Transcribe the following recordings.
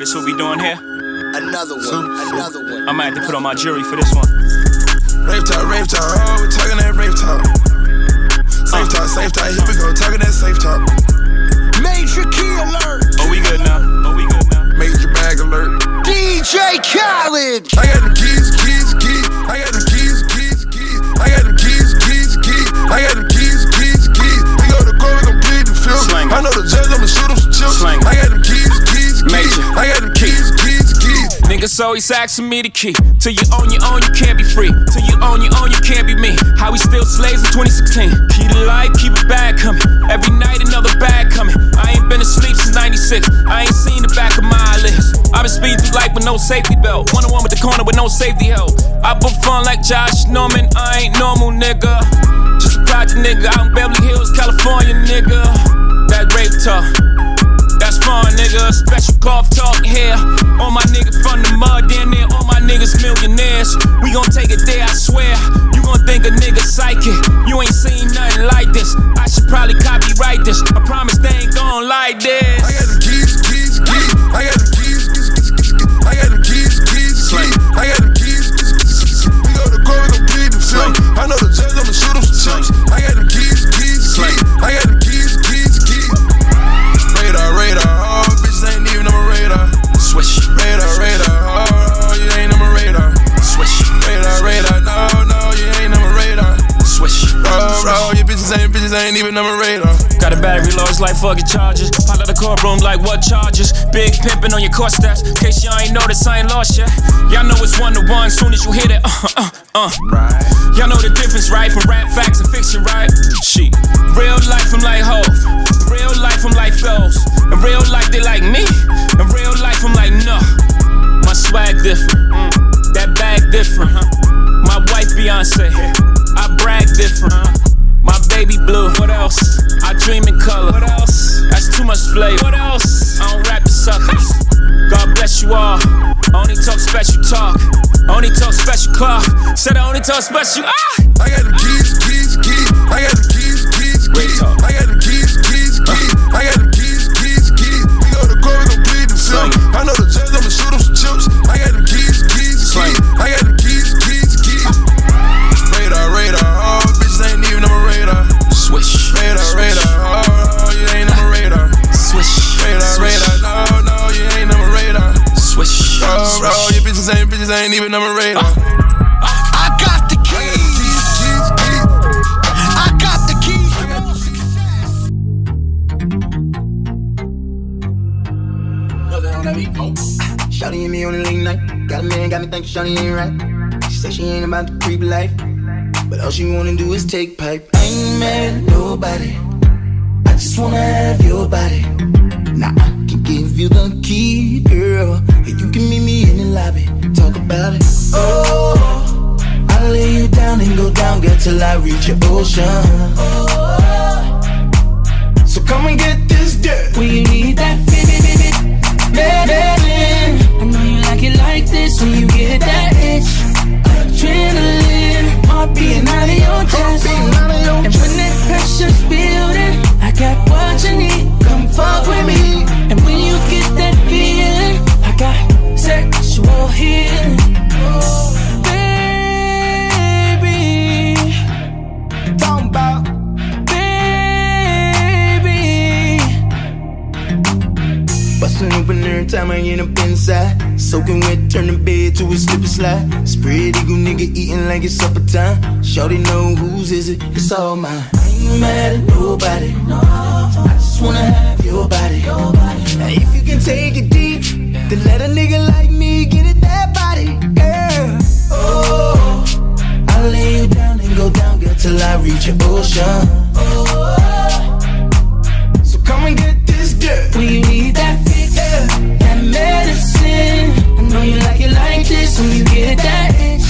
this what we doing here? Another one. Another one. I might have to put on my jury for this one. Rave talk, rave talk, oh, we talking that rave talk. Safe talk, safe talk, here we go, talking that safe talk. Major key alert. Oh, we good now. Oh, we good now. Major bag alert. DJ Khaled. I got the keys, keys, keys. I got the keys, keys, keys. I got the keys, keys, keys. I got the keys, keys, keys. We go to court, we gon' plead the film. Slang. I know the judge, I'ma shoot him some chips. Slang. I got the keys, keys, keys. Major. I got the keys, keys, keys. Niggas always asking me the key. Till you own your own, you can't be free. Till you own your own, you can't be me. How we still slaves in 2016. Key to life, keep a bag coming. Every night another bag coming. I ain't been asleep since 96. I ain't seen the back of my eyelids. I've been speeding through life with no safety belt. One on one with the corner with no safety help. I put fun like Josh Norman. I ain't normal, nigga. Just a project nigga out in Beverly Hills, California, nigga. That rape talk. Fun, nigga. Special golf talk here. All my niggas from the mud, damn near all my niggas millionaires. We gon' take it there, I swear. You gon' think a nigga psychic. You ain't seen nothing like this. I should probably copyright this. I promise they ain't gon' like this. I got the keys, keys, keys. I got the keys, keys, keys. I got the keys, keys, keys. I got the keys, keys, keys, keys. We go to court, we gon' plead the film. I know the battery low, it's like fucking charges. Pop out the courtroom like what charges? Big pimpin' on your court steps. Case y'all ain't noticed, I ain't lost yet. Y'all know it's one to one. Soon as you hit it, uh, uh, uh. Right. Y'all know the difference, right? From rap facts and fiction, right? She. Real life, I'm like Hov. Real life, I'm like Foes. In real life, they like me. In real life, I'm like no. My swag different. That bag different. My wife Beyonce. I brag different. My baby blue. What else? I dream in color. What else? That's too much flavor. What else? I don't rap the suckers. God bless you all. Only talk special talk. Only talk special clock. Said I only talk special. Ah! I got the keys, keys, keys. I got the keys, keys, keys. I got the keys, Swish. your bitches ain't, ain't even on my radar. I got the I got the keys. I got the keys. Shawty and me on the late night. Got a man, got me thinking Shawty ain't right. She say she ain't about the creep life. But all she wanna do is take pipe. I ain't mad at nobody. I just wanna have your body. Now I can give you the key, girl. And you can meet me in the lobby. Talk about it. Oh, I'll lay you down and go down, girl, till I reach your ocean. So come and get this dirt. When you need that feeling. I know you like it like this when you get that itch. Adrenaline, heart beating out of your chest. And when that pressure's building, I got what you need. Come fuck with me. You get that feeling, I got sexual healing. Baby, Talking baby. Bustin' open every time I end up inside. Soaking wet, turn the bed to a slip and slide. Spread eagle nigga eating like it's supper time. Shorty know whose is it, it's all mine. I ain't mad at nobody. I just wanna have your body. Now if you can take it deep, then let a nigga like me get it that body, girl. Oh, I'll lay you down and go down, girl, till I reach your ocean. So come and get this dirt. You need that fix, that medicine. I know you like it like this when you get that itch.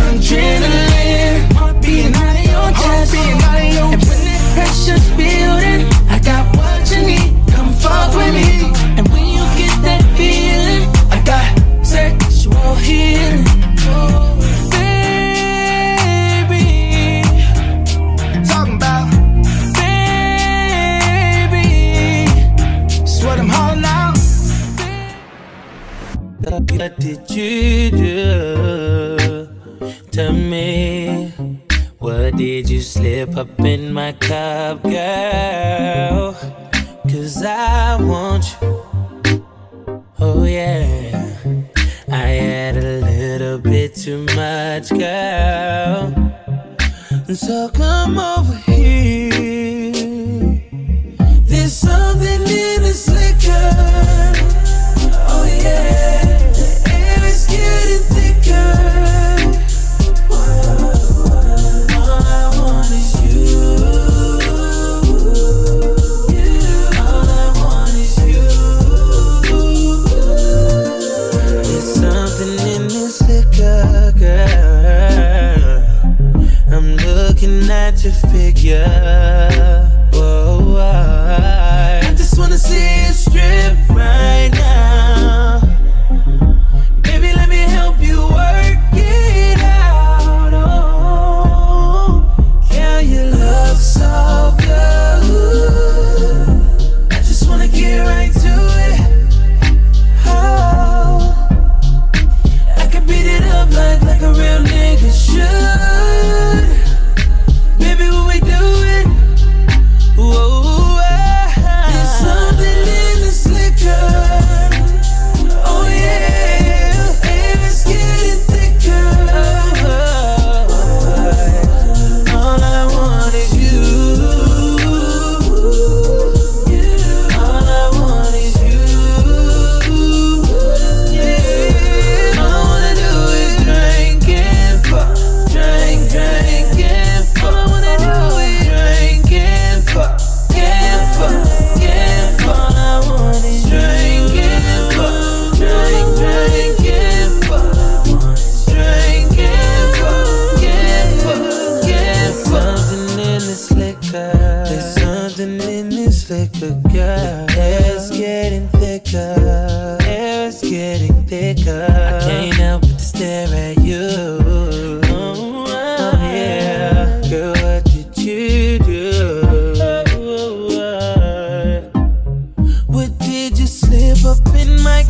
Adrenaline, heart beating out of your chest. out of your and when that pressure's up in my cup, girl. up in my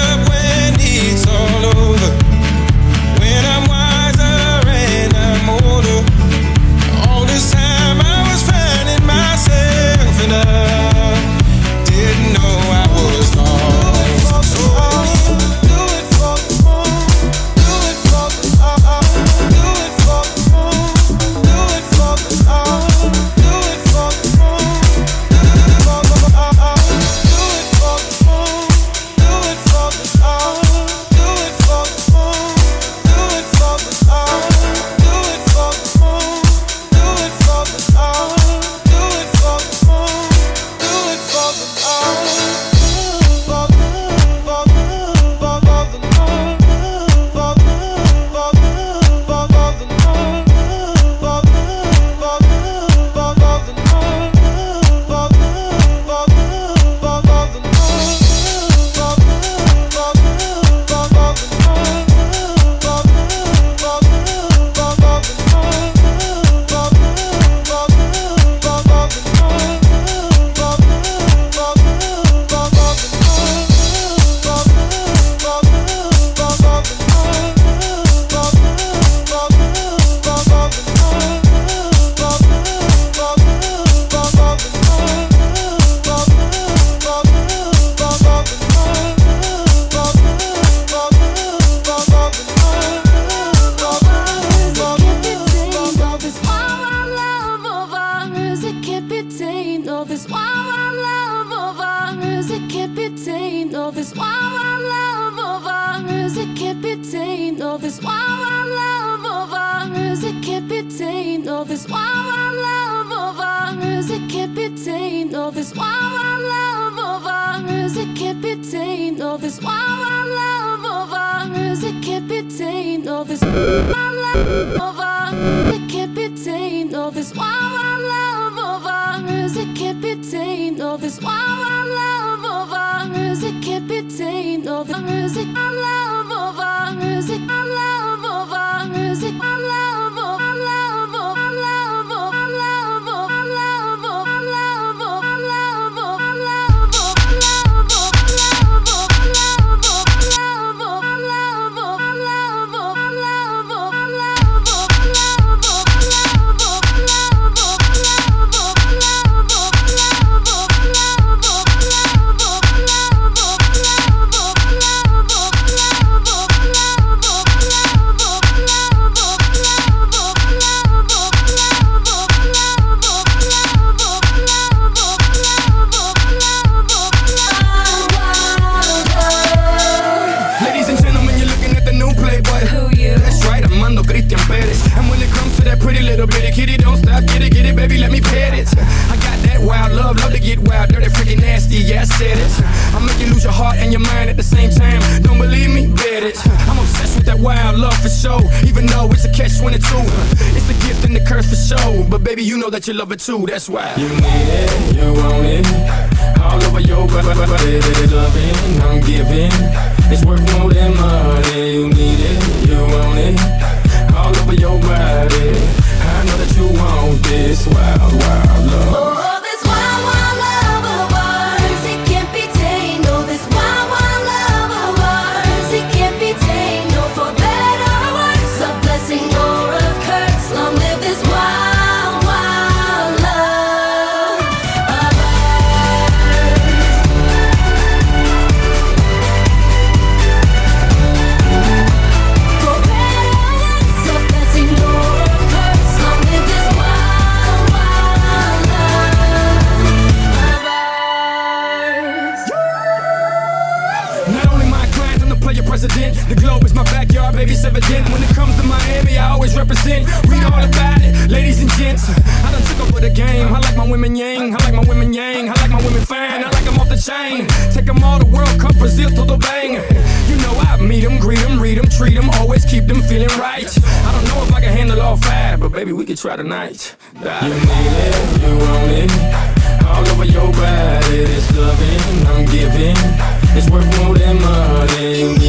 all over. I said it. I make you lose your heart and your mind at the same time. Don't believe me? Bet it. I'm obsessed with that wild love for show. Even though it's a catch when it's two. The gift and the curse for sure. But baby, you know that you love it too, that's why. You need it, you want it. All over your body, loving, I'm giving. It's worth more than money. You need it, you want it. All over your body. I know that you want this wild, wild love. night. Die. You need it, you want it. All over your body, it's loving, I'm giving. It's worth more than money.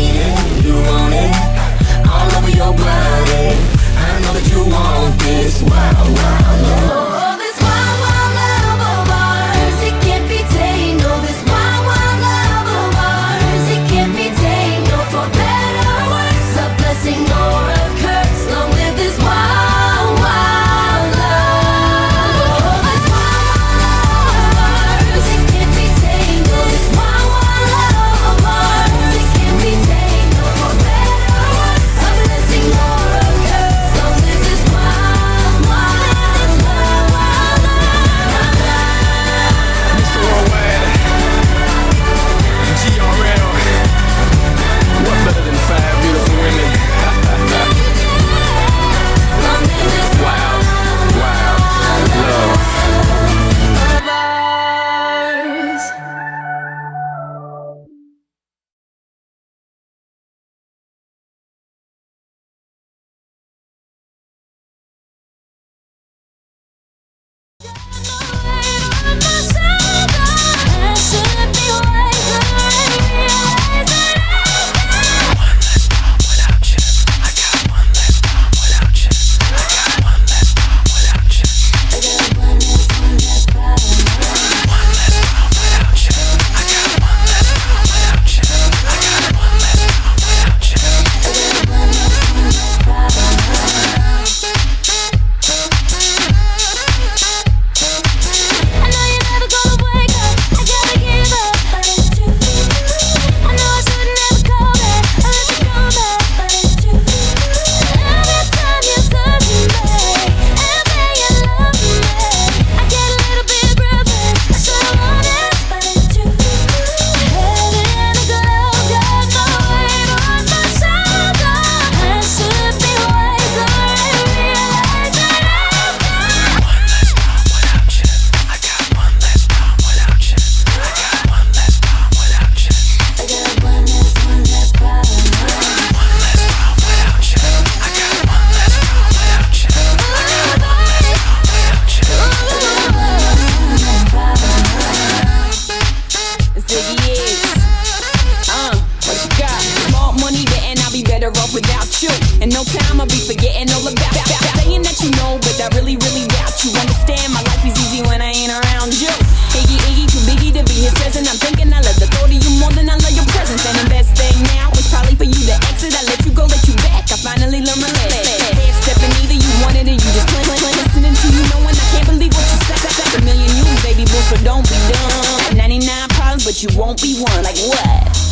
Saying that you know, but I really, really doubt you understand. My life is easy when I ain't around you. Iggy, Iggy, too biggie to be his cousin. I'm thinking I love the thought of you more than I love your presence. And the best thing now is probably for you to exit. I let you go, let you back. I finally learned my lesson. Stepping, you wanted it, you just listening to you, knowing I can't believe what you said. A million you, baby boo, so don't be dumb. 99 problems, but you won't be one. Like what?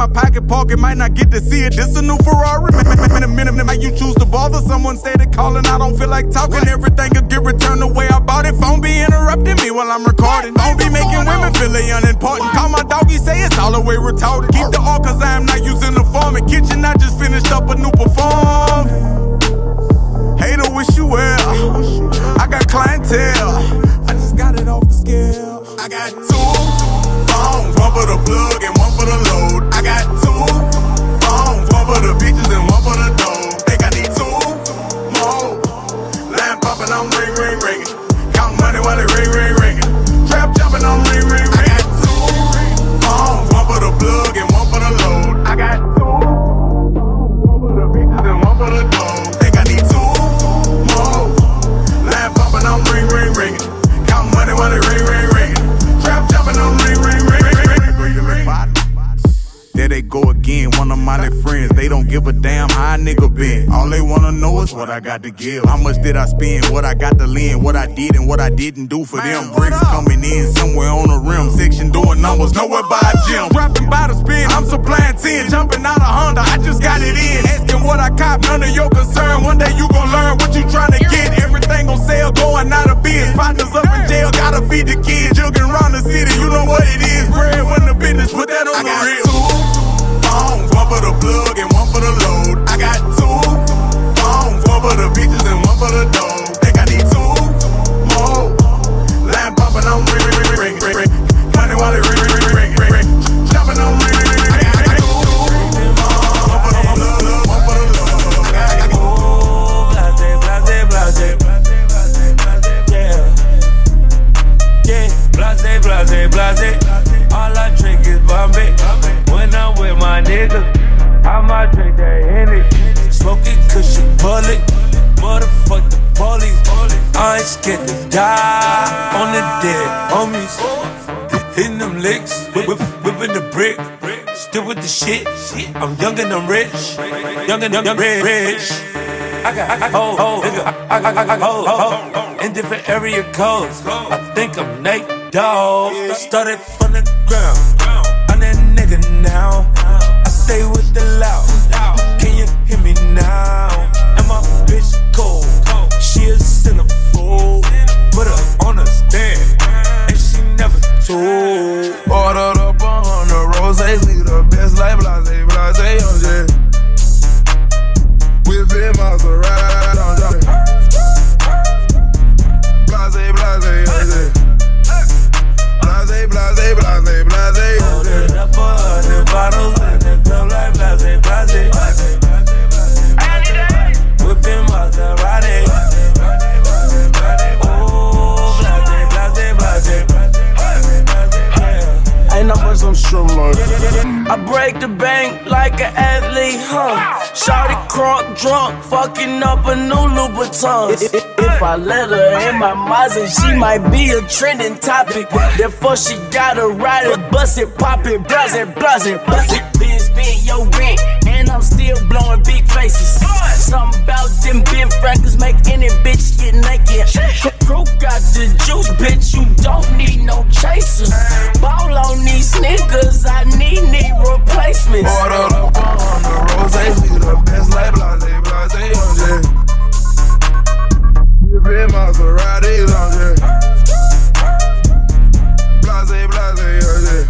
My pocket pocket, might not get to see it. This a new Ferrari. In a minute, might you choose to bother? Someone said it calling, I don't feel like talking. Everything could get returned the way I bought it. Phone be interrupting me while I'm recording. Phone be making women feel they unimportant. Call my doggy, say it's all the way retarded. Keep the all cause I am not using the form. In kitchen, I just finished up a new perform. Hater wish you well. I got clientele. I just got it off the scale. I got two phones, one for the plug and one for the load. Got to give. How much did I spend? What I got to lend? What I did and what I didn't do for them. Bricks coming in somewhere on the rim. Section doing numbers, nowhere by a gym. Rapping by the spin, I'm supplying 10. Jumping out of Honda, I just got it in. Asking what I cop, none of your concern. One day you gon' learn what you tryna get. Everything gon' sell, going out of biz. Partners up in jail, gotta feed the kids. With the shit. I'm young and I'm rich. Young and young rich. I got, I got, oh, nigga, I, I, I, I, in different area codes. I think I'm Nate Dogg. Started from the ground. I'm that nigga now. I stay with the loud. I break the bank like an athlete, huh? Shawty crunk drunk, fucking up a new Louboutin. If, I let her in my Mazda, she might be a trending topic. Therefore, she gotta ride it, bust it, pop it, blast it, blast it, bust it. Been spend your rent, and I'm still blowing big faces. Something about them big records make any bitch get naked. Crew got the juice, bitch, you don't need no chasers. Ball on these niggas, I need need replacements. Order up on the rose, we the best like oh, oh, blase, blase, blase. Whip in Maserati, blase. Blase, blase, blase.